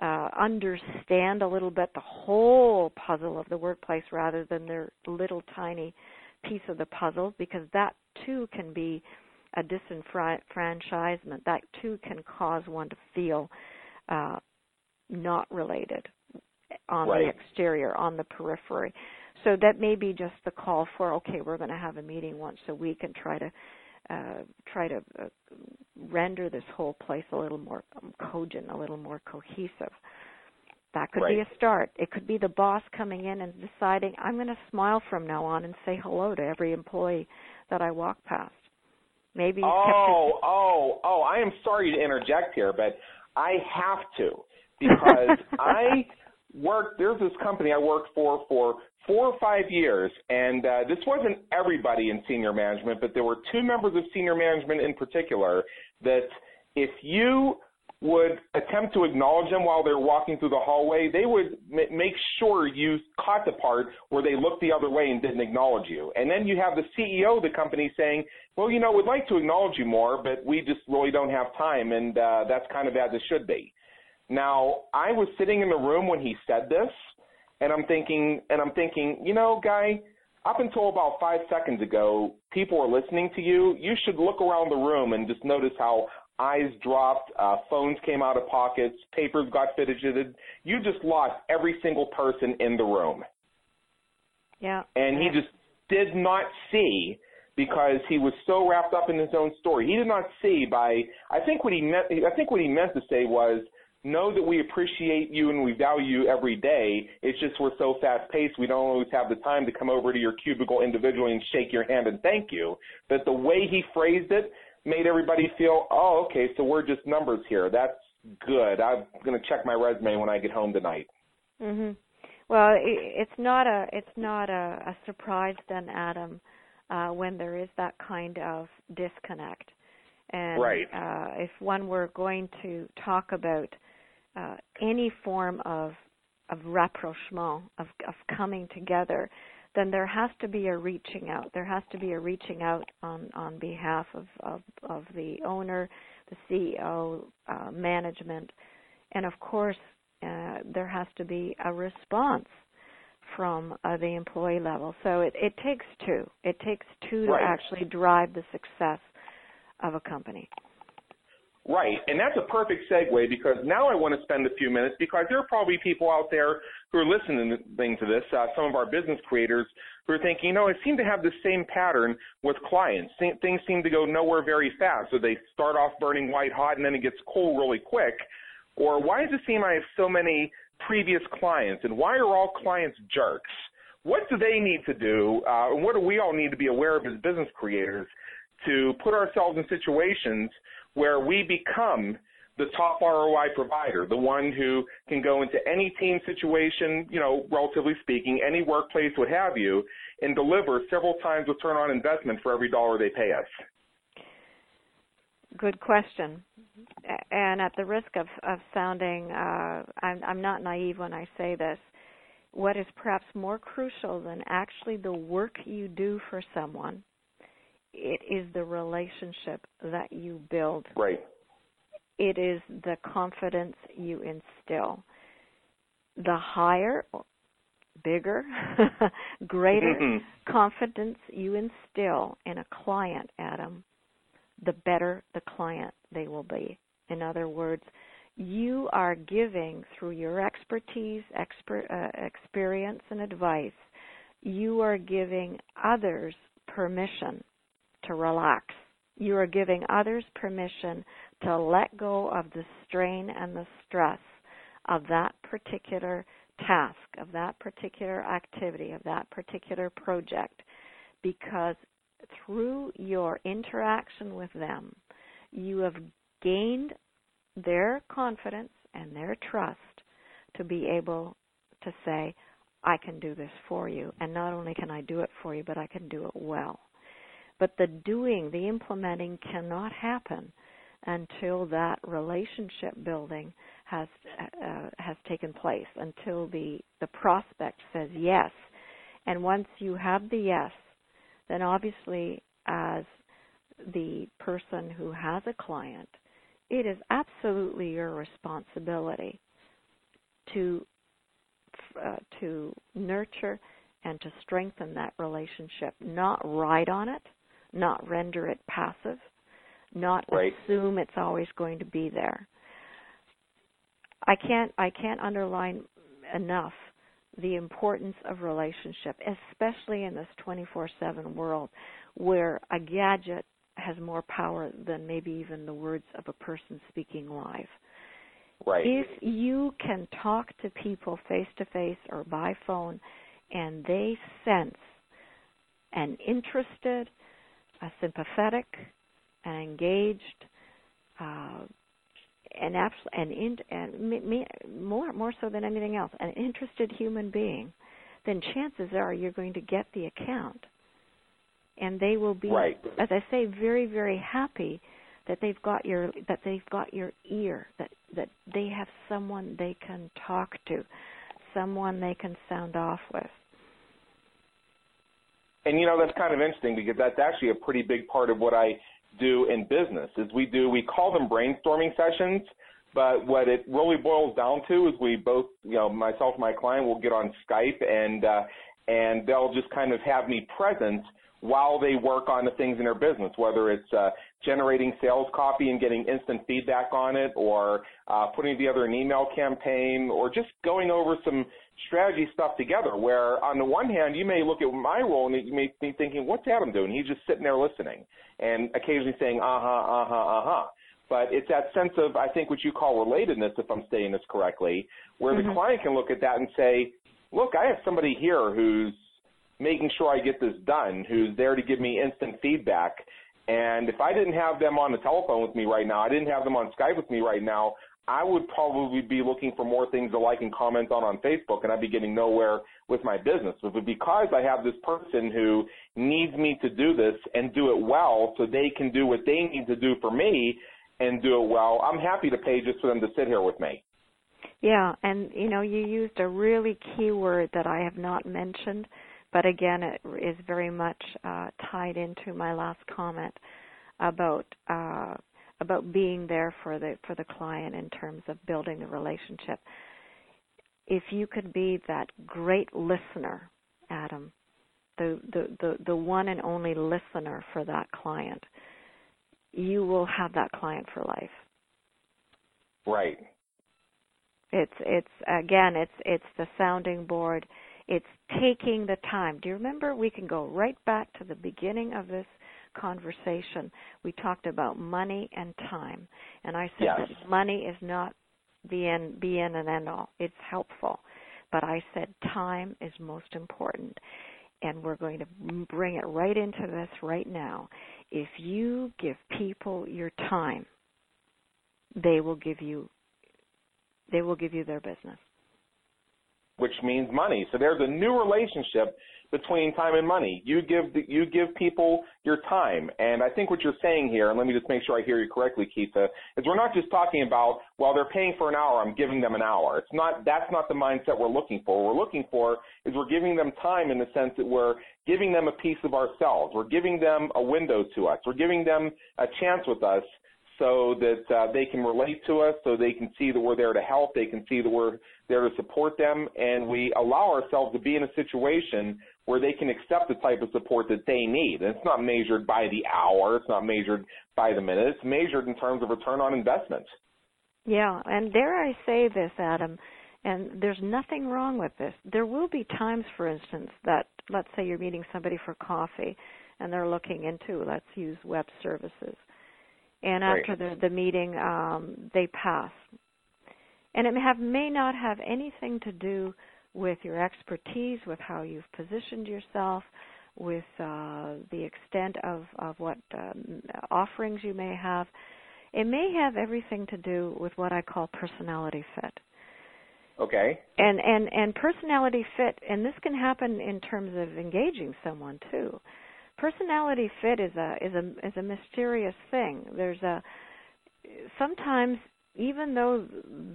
uh, understand a little bit the whole puzzle of the workplace rather than their little tiny piece of the puzzle, because that too can be a disenfranchisement. That too can cause one to feel uh, not related on right. the exterior, on the periphery. So that may be just the call for okay, we're going to have a meeting once a week and try to uh, try to uh, render this whole place a little more um, cogent, a little more cohesive. That could right. be a start. It could be the boss coming in and deciding, I'm going to smile from now on and say hello to every employee that I walk past. Maybe Oh, oh, oh! I am sorry to interject here, but I have to because I worked. There's this company I worked for for four or five years, and uh, this wasn't everybody in senior management, but there were two members of senior management in particular that if you would attempt to acknowledge them while they're walking through the hallway, they would m- make sure you caught the part where they looked the other way and didn't acknowledge you. And then you have the CEO of the company saying, well, you know, we'd like to acknowledge you more, but we just really don't have time, and uh, that's kind of as it should be. Now, I was sitting in the room when he said this, and I'm thinking, and I'm thinking, you know, guy, up until about five seconds ago, people were listening to you. You should look around the room and just notice how eyes dropped, uh, phones came out of pockets, papers got fidgeted. You just lost every single person in the room. Yeah. And he just did not see because he was so wrapped up in his own story. He did not see by I think what he meant I think what he meant to say was know that we appreciate you and we value you every day. It's just we're so fast paced we don't always have the time to come over to your cubicle individually and shake your hand and thank you. But the way he phrased it made everybody feel, oh, okay, so we're just numbers here. That's good. I'm going to check my resume when I get home tonight. Mhm. Well, it's not a it's not a, a surprise then, Adam, uh, when there is that kind of disconnect. And right. uh, if one were going to talk about uh, any form of of rapprochement of of coming together, then there has to be a reaching out. There has to be a reaching out on on behalf of of, of the owner, the CEO, uh, management, and of course uh, there has to be a response from uh, the employee level. So it, it takes two. It takes two right. to actually drive the success of a company. Right, and that's a perfect segue because now I want to spend a few minutes because there are probably people out there who are listening to this, uh, some of our business creators who are thinking, you know, I seem to have the same pattern with clients. Things seem to go nowhere very fast. So they start off burning white hot and then it gets cool really quick. Or why does it seem I have so many previous clients and why are all clients jerks? What do they need to do, uh, and what do we all need to be aware of as business creators to put ourselves in situations where we become the top ROI provider, the one who can go into any team situation, you know, relatively speaking, any workplace, what have you, and deliver several times the return on investment for every dollar they pay us? Good question. And at the risk of, of sounding, uh, I'm, I'm not naive when I say this, what is perhaps more crucial than actually the work you do for someone it is the relationship that you build. Right. It is the confidence you instill. The higher, bigger, greater mm-hmm. confidence you instill in a client, Adam, the better the client they will be. In other words, you are giving through your expertise, expert, uh, experience, and advice, you are giving others permission to relax. You are giving others permission to let go of the strain and the stress of that particular task, of that particular activity, of that particular project, because through your interaction with them, you have gained their confidence and their trust to be able to say, I can do this for you. And not only can I do it for you, but I can do it well. But the doing, the implementing cannot happen until that relationship building has uh, has taken place, until the the prospect says yes. And once you have the yes, then obviously as the person who has a client, it is absolutely your responsibility to uh, to nurture and to strengthen that relationship, not ride on it, not render it passive, not right. assume it's always going to be there. I can't I can't underline enough the importance of relationship, especially in this 24/7 world where a gadget has more power than maybe even the words of a person speaking live. Right. If you can talk to people face to face or by phone and they sense an interested, a sympathetic, an engaged, uh, an abs- an in, and me, me, more more so than anything else, an interested human being, then chances are you're going to get the account, and they will be, right. as I say, very very happy that they've got your that they've got your ear that that they have someone they can talk to someone they can sound off with and you know that's kind of interesting because that's actually a pretty big part of what I do in business is we do we call them brainstorming sessions but what it really boils down to is we both you know myself and my client will get on Skype and uh and they'll just kind of have me present while they work on the things in their business, whether it's uh, generating sales copy and getting instant feedback on it, or uh, putting together an email campaign, or just going over some strategy stuff together. Where on the one hand, you may look at my role and you may be thinking, "What's Adam doing?" He's just sitting there listening and occasionally saying, "Uh huh, uh huh, uh huh." But it's that sense of, I think, what you call relatedness, if I'm saying this correctly, where mm-hmm. the client can look at that and say, "Look, I have somebody here who's making sure I get this done, who's there to give me instant feedback. And if I didn't have them on the telephone with me right now, I didn't have them on Skype with me right now, I would probably be looking for more things to like and comment on on Facebook, and I'd be getting nowhere with my business. But because I have this person who needs me to do this and do it well so they can do what they need to do for me and do it well, I'm happy to pay just for them to sit here with me. Yeah, and you know, you used a really key word that I have not mentioned but again, it is very much uh, tied into my last comment about uh, about being there for the for the client in terms of building the relationship. If you could be that great listener, Adam, the the the, the one and only listener for that client, you will have that client for life. Right. It's it's again it's it's the sounding board it's taking the time. Do you remember? We can go right back to the beginning of this conversation. We talked about money and time, and I said yes. that money is not the end, be in and end all. It's helpful, but I said time is most important, and we're going to bring it right into this right now. If you give people your time, they will give you they will give you their business which means money. So there's a new relationship between time and money. You give the, you give people your time, and I think what you're saying here, and let me just make sure I hear you correctly, Kita, is we're not just talking about well they're paying for an hour, I'm giving them an hour. It's not that's not the mindset we're looking for. What we're looking for is we're giving them time in the sense that we're giving them a piece of ourselves. We're giving them a window to us. We're giving them a chance with us so that uh, they can relate to us, so they can see that we're there to help, they can see that we're there to support them, and we allow ourselves to be in a situation where they can accept the type of support that they need. And it's not measured by the hour, it's not measured by the minute, it's measured in terms of return on investment. Yeah, and dare I say this, Adam, and there's nothing wrong with this. There will be times, for instance, that let's say you're meeting somebody for coffee and they're looking into, let's use web services and after the the meeting um, they pass. And it may have may not have anything to do with your expertise, with how you've positioned yourself, with uh, the extent of of what um, offerings you may have. It may have everything to do with what I call personality fit. Okay. And and and personality fit, and this can happen in terms of engaging someone too personality fit is a is a is a mysterious thing. There's a sometimes even though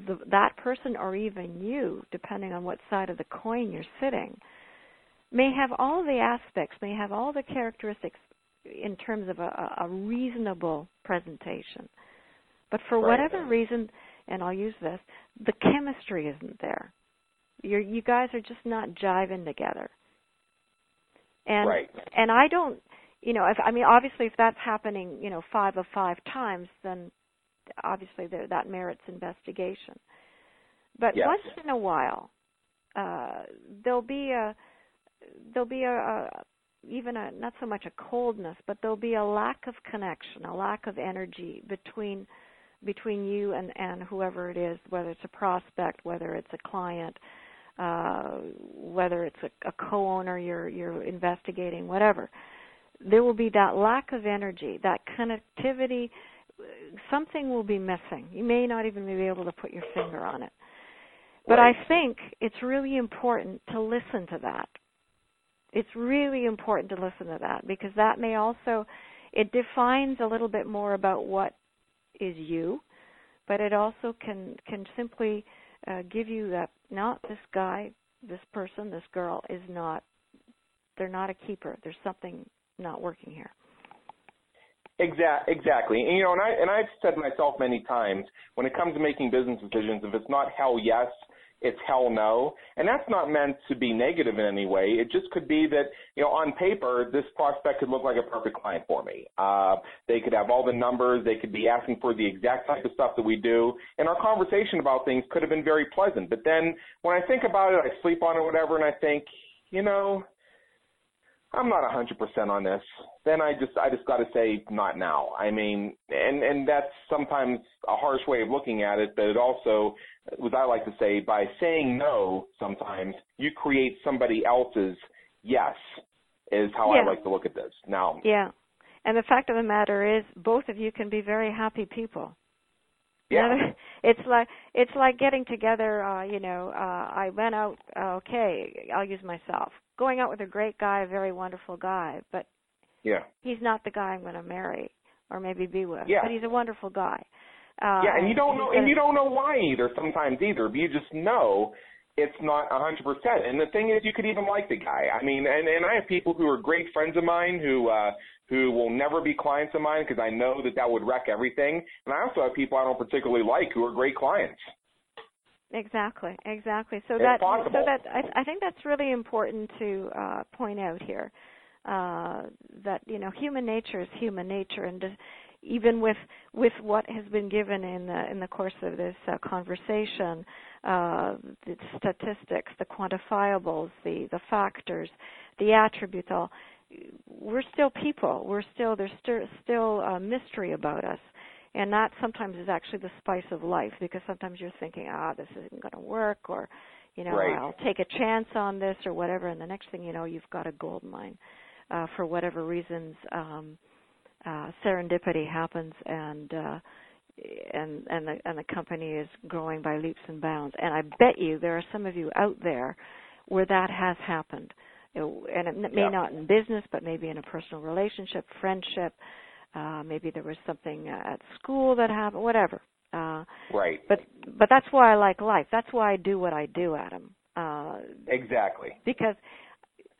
the, that person or even you, depending on what side of the coin you're sitting, may have all the aspects, may have all the characteristics in terms of a, a reasonable presentation. But for right. whatever reason, and I'll use this, the chemistry isn't there. You're, you guys are just not jiving together. And right. and I don't, you know, if I mean obviously if that's happening, you know, five of five times, then obviously there, that merits investigation. But yes. once in a while, uh, there'll be a there'll be a, a even a not so much a coldness, but there'll be a lack of connection, a lack of energy between between you and and whoever it is, whether it's a prospect, whether it's a client, uh, whether it's a, a co-owner you're you're investigating, whatever. there will be that lack of energy, that connectivity. Something will be missing. You may not even be able to put your finger on it. But right. I think it's really important to listen to that. It's really important to listen to that because that may also it defines a little bit more about what is you, but it also can can simply uh, give you that not this guy, this person, this girl is not they're not a keeper. There's something not working here. Exact, exactly. And you know, and I and I've said myself many times when it comes to making business decisions, if it's not hell yes, it's hell no. And that's not meant to be negative in any way. It just could be that, you know, on paper, this prospect could look like a perfect client for me. Uh, they could have all the numbers. They could be asking for the exact type of stuff that we do. And our conversation about things could have been very pleasant. But then when I think about it, I sleep on it, whatever, and I think, you know, I'm not 100% on this, then I just I just got to say not now. I mean, and and that's sometimes a harsh way of looking at it, but it also, as I like to say, by saying no, sometimes you create somebody else's yes. Is how yeah. I like to look at this now. Yeah, and the fact of the matter is, both of you can be very happy people. Yeah. It's like it's like getting together. Uh, you know, uh, I went out. Uh, okay, I'll use myself. Going out with a great guy, a very wonderful guy, but yeah, he's not the guy I'm going to marry or maybe be with. Yeah. But he's a wonderful guy. Uh, yeah, and you don't know, and you don't know why either. Sometimes either, but you just know it's not a hundred percent. And the thing is, you could even like the guy. I mean, and and I have people who are great friends of mine who uh who will never be clients of mine because I know that that would wreck everything. And I also have people I don't particularly like who are great clients. Exactly, exactly. So it's that possible. so that I, I think that's really important to uh, point out here. Uh, that you know, human nature is human nature, and even with with what has been given in the in the course of this uh, conversation, uh, the statistics, the quantifiables, the the factors, the attributes, all we're still people. We're still there's still still a mystery about us, and that sometimes is actually the spice of life because sometimes you're thinking, ah, this isn't going to work, or you know, right. I'll take a chance on this or whatever, and the next thing you know, you've got a gold mine. Uh, for whatever reasons, um, uh, serendipity happens, and uh, and and the and the company is growing by leaps and bounds. And I bet you there are some of you out there where that has happened and it may yeah. not in business, but maybe in a personal relationship, friendship. Uh, maybe there was something at school that happened, whatever. Uh, right. But but that's why I like life. That's why I do what I do, Adam. Uh, exactly. Because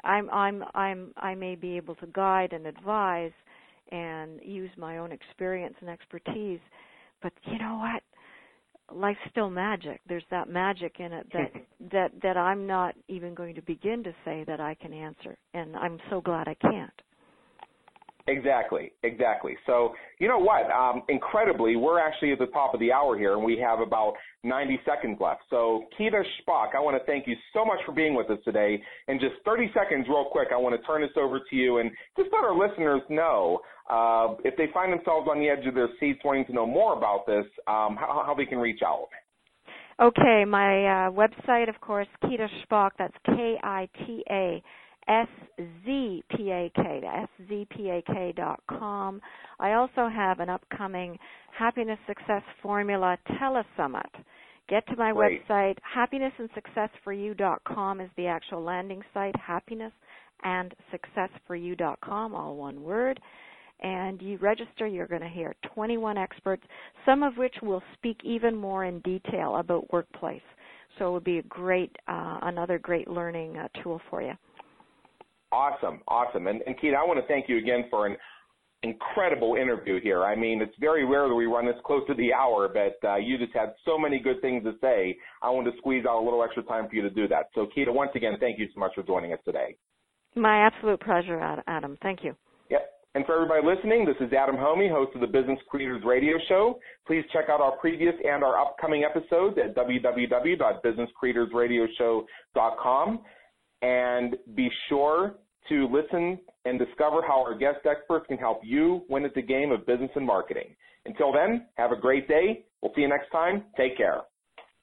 I'm I'm I'm I may be able to guide and advise and use my own experience and expertise, but you know what? life's still magic. There's that magic in it that that that I'm not even going to begin to say that I can answer, and I'm so glad I can't. Exactly, exactly. So you know what? Um, incredibly, we're actually at the top of the hour here, and we have about 90 seconds left. So Kita Szpak, I want to thank you so much for being with us today. In just 30 seconds, real quick, I want to turn this over to you and just let our listeners know uh, if they find themselves on the edge of their seats wanting to know more about this, um, how, how they can reach out. Okay, my uh, website, of course, Kita Szpak. That's K I T A S-Z-P-A-K, S-Z-P-A-K dot com. I also have an upcoming Happiness Success Formula Telesummit. Get to my Great. website. Happinessandsuccessforyou.com is the actual landing site. Happiness and successforyou.com, all one word. And you register, you're going to hear 21 experts, some of which will speak even more in detail about workplace. So it would be a great, uh, another great learning uh, tool for you. Awesome, awesome. And, and Kita, I want to thank you again for an incredible interview here. I mean, it's very rare that we run this close to the hour, but uh, you just had so many good things to say. I wanted to squeeze out a little extra time for you to do that. So, Kita, once again, thank you so much for joining us today. My absolute pleasure, Adam. Thank you. Yep. And for everybody listening, this is Adam Hommey, host of the Business Creators Radio Show. Please check out our previous and our upcoming episodes at www.businesscreatorsradioshow.com and be sure to listen and discover how our guest experts can help you win at the game of business and marketing. Until then, have a great day. We'll see you next time. Take care.